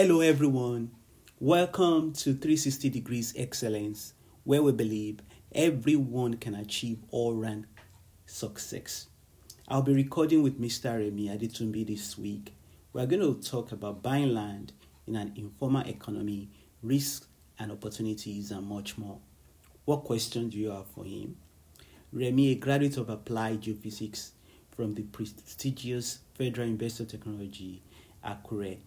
Hello, everyone. Welcome to 360 Degrees Excellence, where we believe everyone can achieve all round success. I'll be recording with Mr. Remy Adetumbi this week. We're going to talk about buying land in an informal economy, risks and opportunities, and much more. What questions do you have for him? Remy, a graduate of applied geophysics from the prestigious Federal University of Technology, Akure,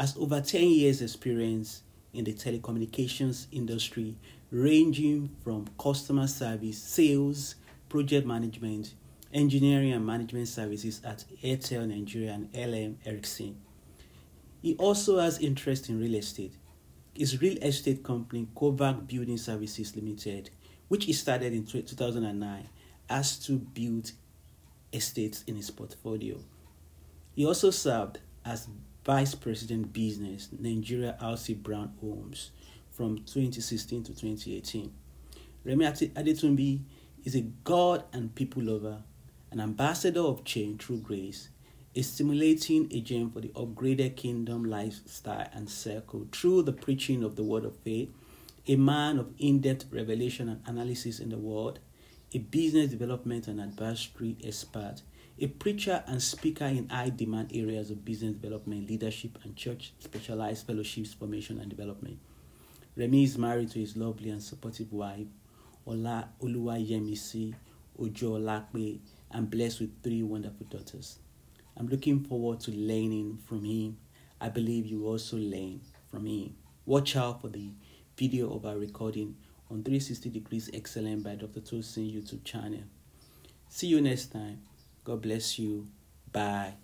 has over 10 years' experience in the telecommunications industry, ranging from customer service, sales, project management, engineering and management services at Airtel Nigeria and LM Ericsson. He also has interest in real estate. His real estate company, Kovac Building Services Limited, which he started in 2009, has to build estates in his portfolio. He also served as Vice President Business, Nigeria RC Brown Homes, from 2016 to 2018. Remy Adetumbi is a God and people lover, an ambassador of change through grace, a stimulating agent for the upgraded kingdom lifestyle and circle through the preaching of the word of faith, a man of in depth revelation and analysis in the world, a business development and advisory expert, a preacher and speaker in high demand areas of business development, leadership, and church specialized fellowships, formation, and development. Remy is married to his lovely and supportive wife, Ola Ojo Olakpe, and blessed with three wonderful daughters. I'm looking forward to learning from him. I believe you also learn from him. Watch out for the video of our recording on 360 Degrees Excellent by Dr. Tosin YouTube channel. See you next time. God bless you. Bye.